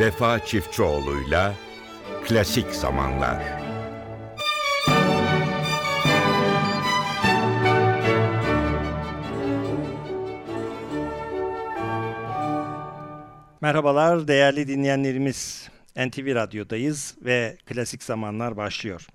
Vefa Çiftçioğlu'yla Klasik Zamanlar. Merhabalar değerli dinleyenlerimiz. NTV Radyo'dayız ve Klasik Zamanlar başlıyor.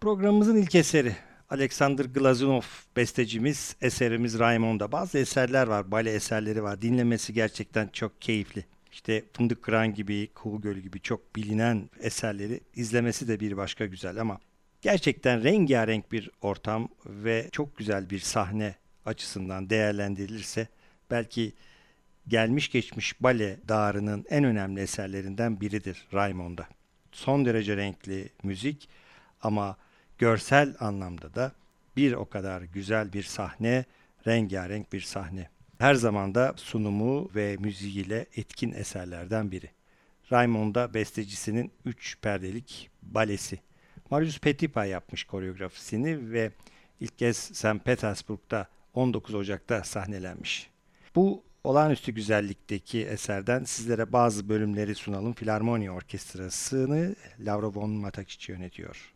Programımızın ilk eseri Alexander Glazunov bestecimiz, eserimiz Raimonda. Bazı eserler var, bale eserleri var. Dinlemesi gerçekten çok keyifli. İşte Fındık Kıran gibi, Kuğu Gölü gibi çok bilinen eserleri izlemesi de bir başka güzel ama gerçekten rengarenk bir ortam ve çok güzel bir sahne açısından değerlendirilirse belki gelmiş geçmiş bale dağarının en önemli eserlerinden biridir Raimonda. Son derece renkli müzik ama görsel anlamda da bir o kadar güzel bir sahne, rengarenk bir sahne. Her zaman da sunumu ve müziğiyle etkin eserlerden biri. Raimonda bestecisinin 3 perdelik balesi. Marius Petipa yapmış koreografisini ve ilk kez St. Petersburg'da 19 Ocak'ta sahnelenmiş. Bu olağanüstü güzellikteki eserden sizlere bazı bölümleri sunalım. Filarmoni Orkestrası'nı Laura von Matakic yönetiyor.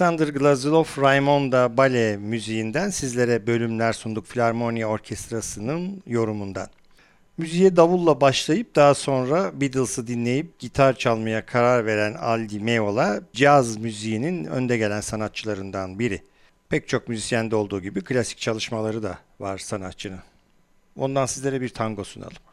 Alexander Glazunov Raimonda Bale müziğinden sizlere bölümler sunduk Filarmonia Orkestrası'nın yorumundan. Müziğe davulla başlayıp daha sonra Beatles'ı dinleyip gitar çalmaya karar veren Aldi Meola caz müziğinin önde gelen sanatçılarından biri. Pek çok müzisyende olduğu gibi klasik çalışmaları da var sanatçının. Ondan sizlere bir tango sunalım.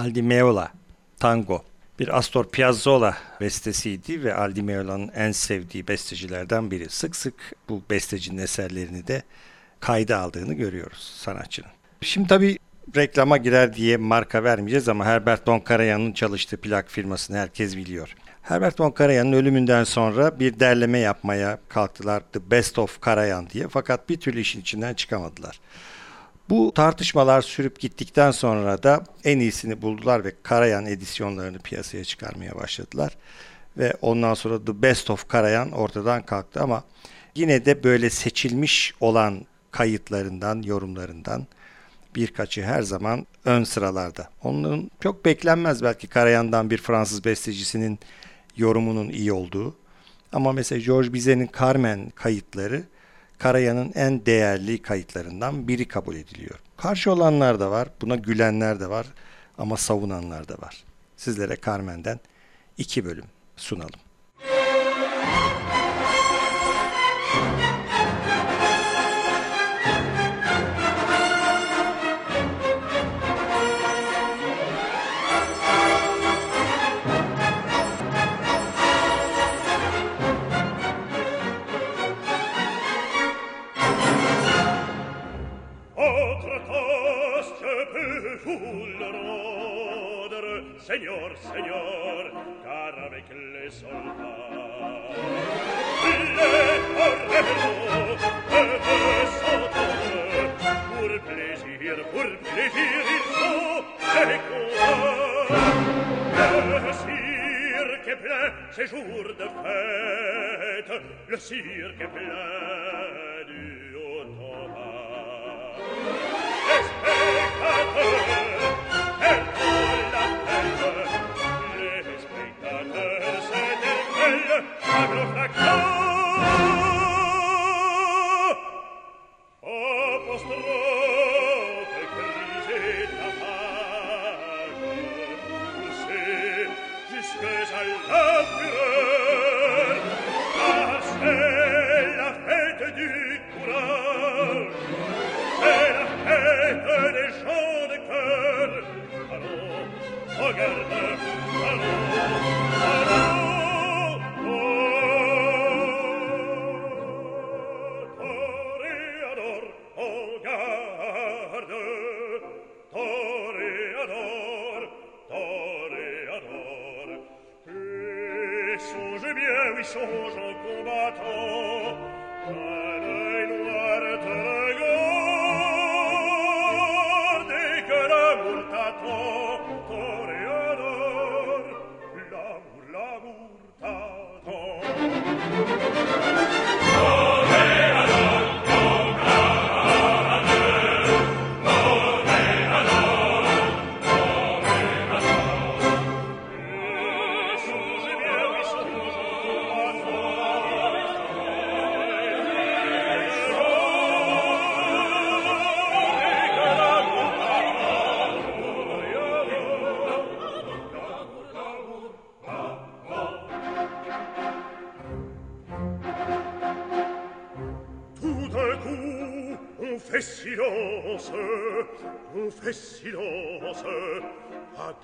Aldi Meola, Tango. Bir Astor Piazzolla bestesiydi ve Aldi Meola'nın en sevdiği bestecilerden biri. Sık sık bu bestecinin eserlerini de kayda aldığını görüyoruz sanatçının. Şimdi tabii reklama girer diye marka vermeyeceğiz ama Herbert von Karajan'ın çalıştığı plak firmasını herkes biliyor. Herbert von Karajan'ın ölümünden sonra bir derleme yapmaya kalktılar The Best of Karajan diye fakat bir türlü işin içinden çıkamadılar. Bu tartışmalar sürüp gittikten sonra da en iyisini buldular ve Karayan edisyonlarını piyasaya çıkarmaya başladılar. Ve ondan sonra The Best of Karayan ortadan kalktı ama yine de böyle seçilmiş olan kayıtlarından, yorumlarından birkaçı her zaman ön sıralarda. Onun çok beklenmez belki Karayan'dan bir Fransız bestecisinin yorumunun iyi olduğu. Ama mesela George Bizet'in Carmen kayıtları Karayan'ın en değerli kayıtlarından biri kabul ediliyor. Karşı olanlar da var, buna gülenler de var ama savunanlar da var. Sizlere Carmen'den iki bölüm sunalım. Seigneur, Seigneur, car avec les soldats, il est horrible, je veux s'entendre, pour plaisir, pour plaisir, il faut les. Le cirque est plein, ces de fête, le cirque est plein,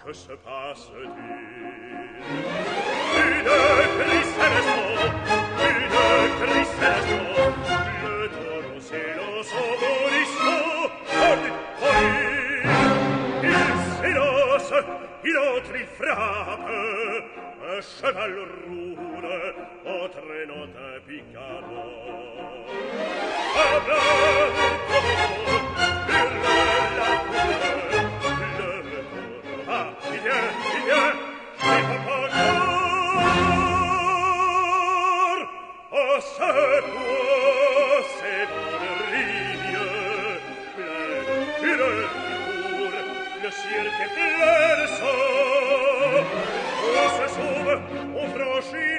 que se passe-t-il cirque perso, o se sauve, o franchit,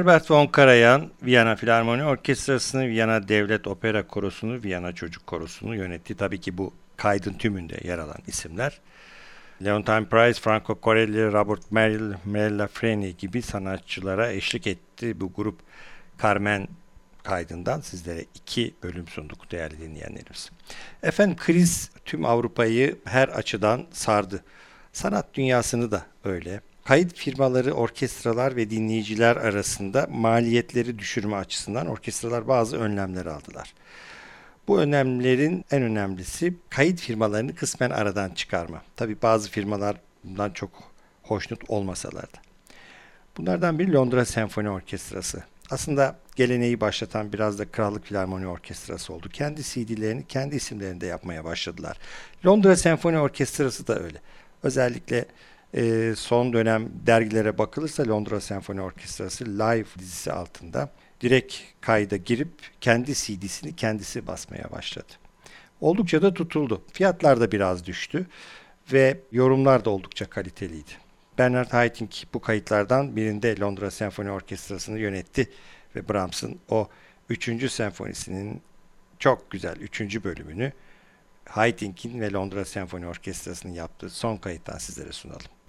Herbert von Karajan, Viyana Filarmoni Orkestrası'nı, Viyana Devlet Opera Korosu'nu, Viyana Çocuk Korosu'nu yönetti. Tabii ki bu kaydın tümünde yer alan isimler. Leontine Price, Franco Corelli, Robert Merrill, Merella Freni gibi sanatçılara eşlik etti. Bu grup Carmen kaydından sizlere iki bölüm sunduk değerli dinleyenlerimiz. Efendim kriz tüm Avrupa'yı her açıdan sardı. Sanat dünyasını da öyle. Kayıt firmaları, orkestralar ve dinleyiciler arasında maliyetleri düşürme açısından orkestralar bazı önlemler aldılar. Bu önlemlerin en önemlisi kayıt firmalarını kısmen aradan çıkarma. Tabi bazı firmalar bundan çok hoşnut olmasalar da. Bunlardan biri Londra Senfoni Orkestrası. Aslında geleneği başlatan biraz da Krallık Filarmoni Orkestrası oldu. Kendi CD'lerini kendi isimlerinde yapmaya başladılar. Londra Senfoni Orkestrası da öyle. Özellikle e, son dönem dergilere bakılırsa Londra Senfoni Orkestrası Live dizisi altında direkt kayda girip kendi CD'sini kendisi basmaya başladı. Oldukça da tutuldu. Fiyatlar da biraz düştü ve yorumlar da oldukça kaliteliydi. Bernard Haitink bu kayıtlardan birinde Londra Senfoni Orkestrası'nı yönetti ve Brahms'ın o 3. senfonisinin çok güzel 3. bölümünü Haitink'in ve Londra Senfoni Orkestrası'nın yaptığı son kayıttan sizlere sunalım.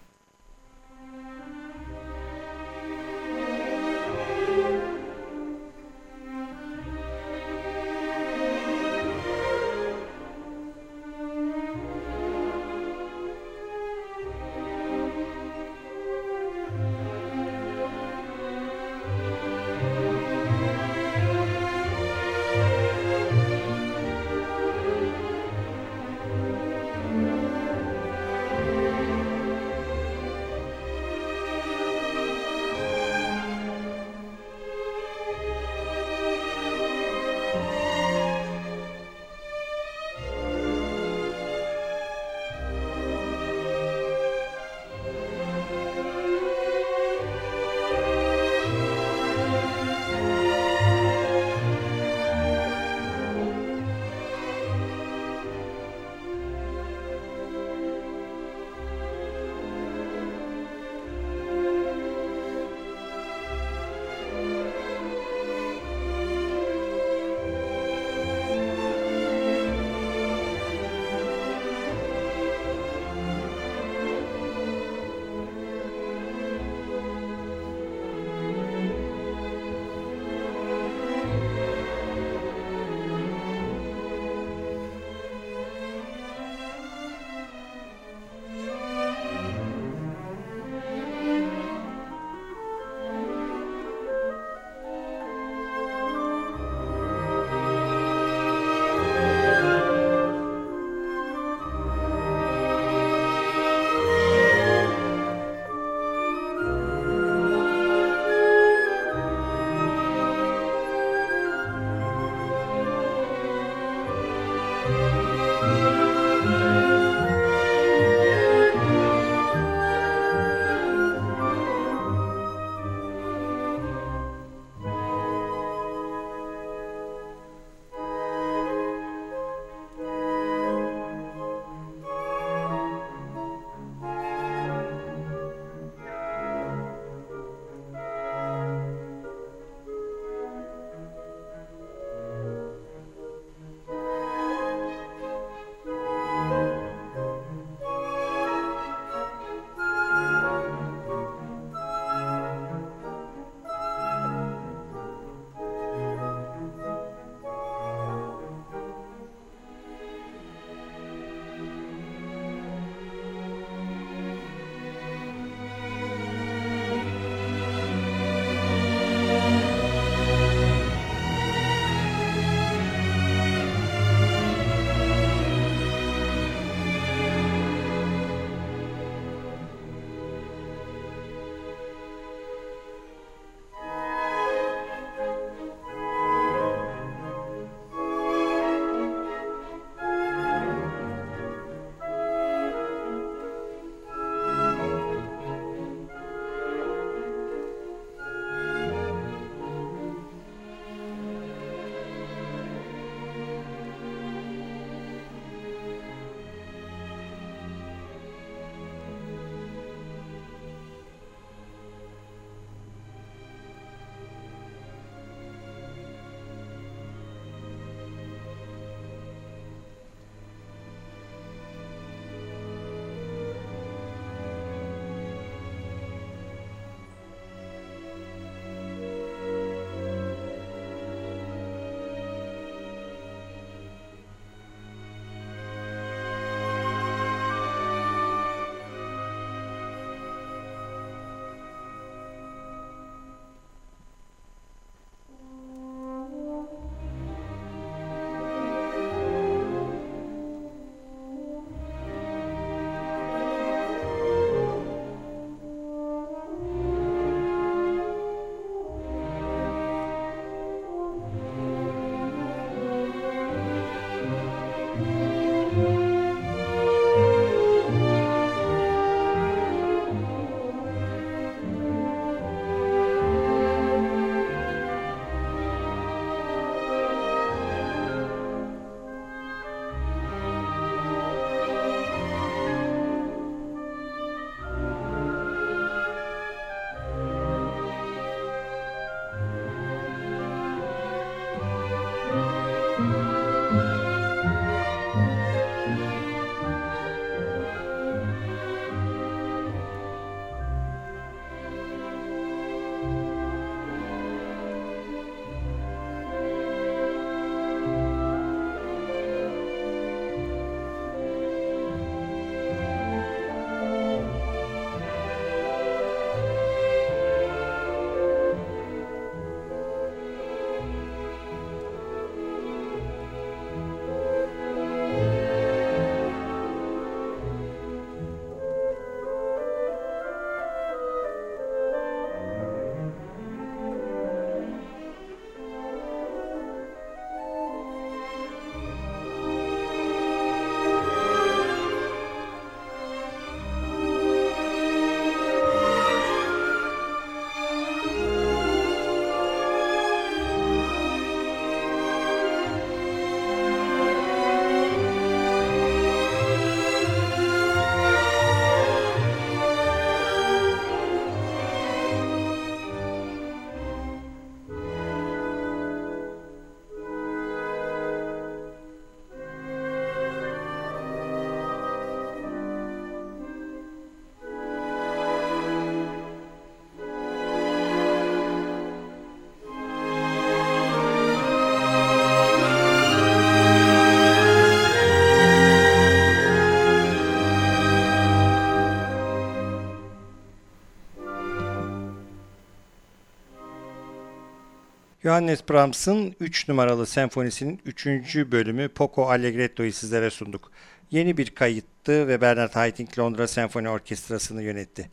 Johannes Brahms'ın 3 numaralı senfonisinin 3. bölümü Poco Allegretto'yu sizlere sunduk. Yeni bir kayıttı ve Bernard Haitink Londra Senfoni Orkestrası'nı yönetti.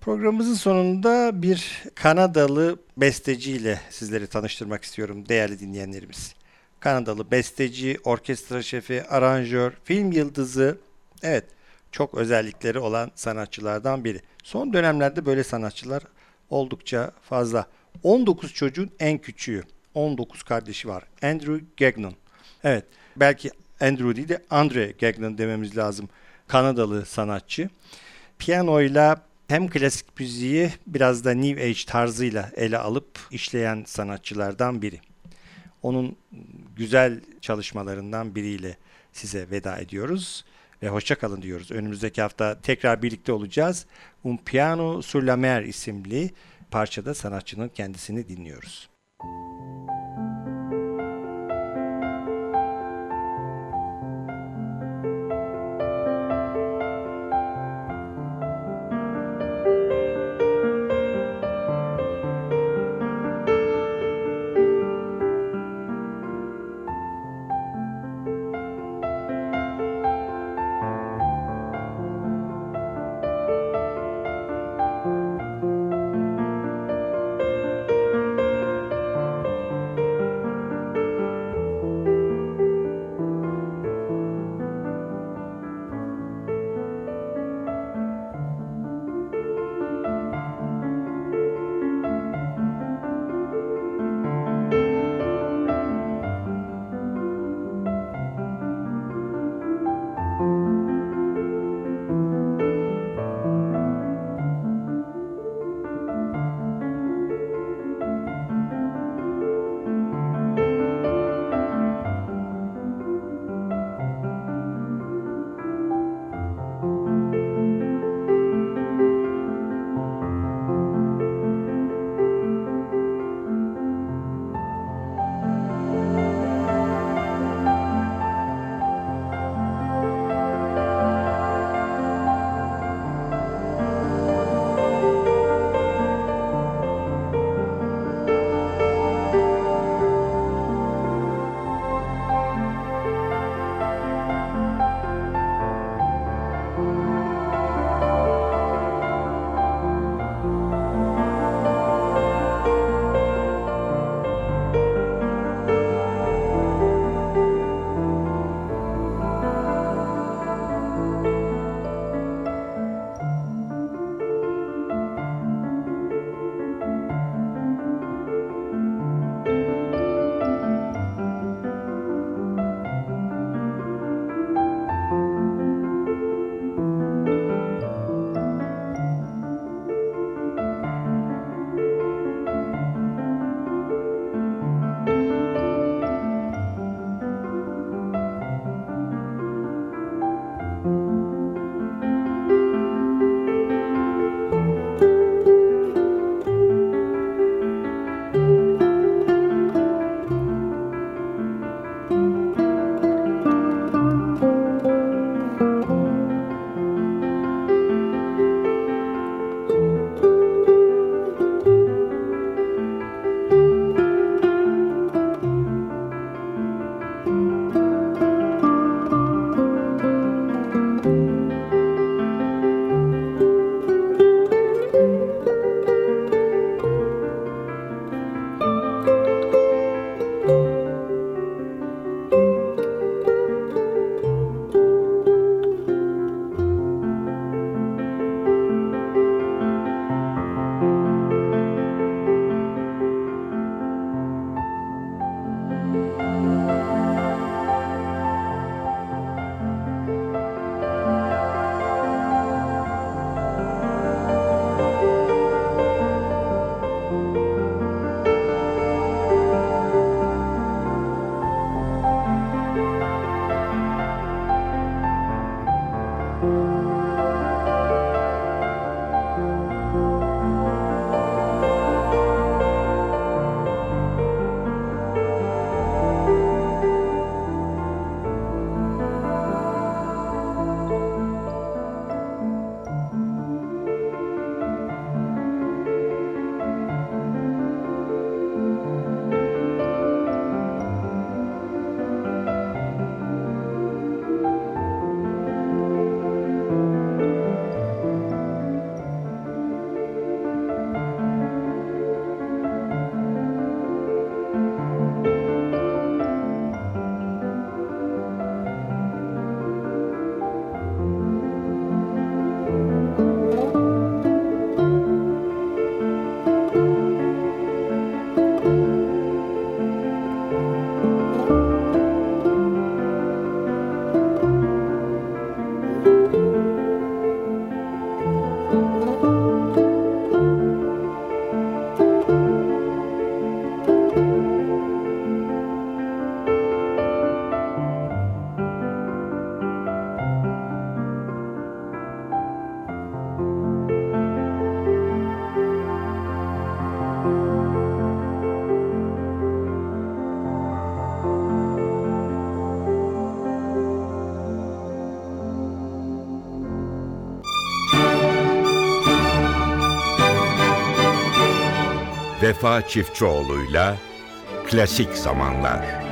Programımızın sonunda bir Kanadalı besteciyle sizleri tanıştırmak istiyorum değerli dinleyenlerimiz. Kanadalı besteci, orkestra şefi, aranjör, film yıldızı, evet çok özellikleri olan sanatçılardan biri. Son dönemlerde böyle sanatçılar oldukça fazla. 19 çocuğun en küçüğü. 19 kardeşi var. Andrew Gagnon. Evet belki Andrew değil de Andre Gagnon dememiz lazım. Kanadalı sanatçı. Piyanoyla hem klasik müziği biraz da New Age tarzıyla ele alıp işleyen sanatçılardan biri. Onun güzel çalışmalarından biriyle size veda ediyoruz ve hoşça kalın diyoruz. Önümüzdeki hafta tekrar birlikte olacağız. Un Piano sur la Mer isimli parçada sanatçının kendisini dinliyoruz. Vefa Çiftçioğlu'yla Klasik Zamanlar.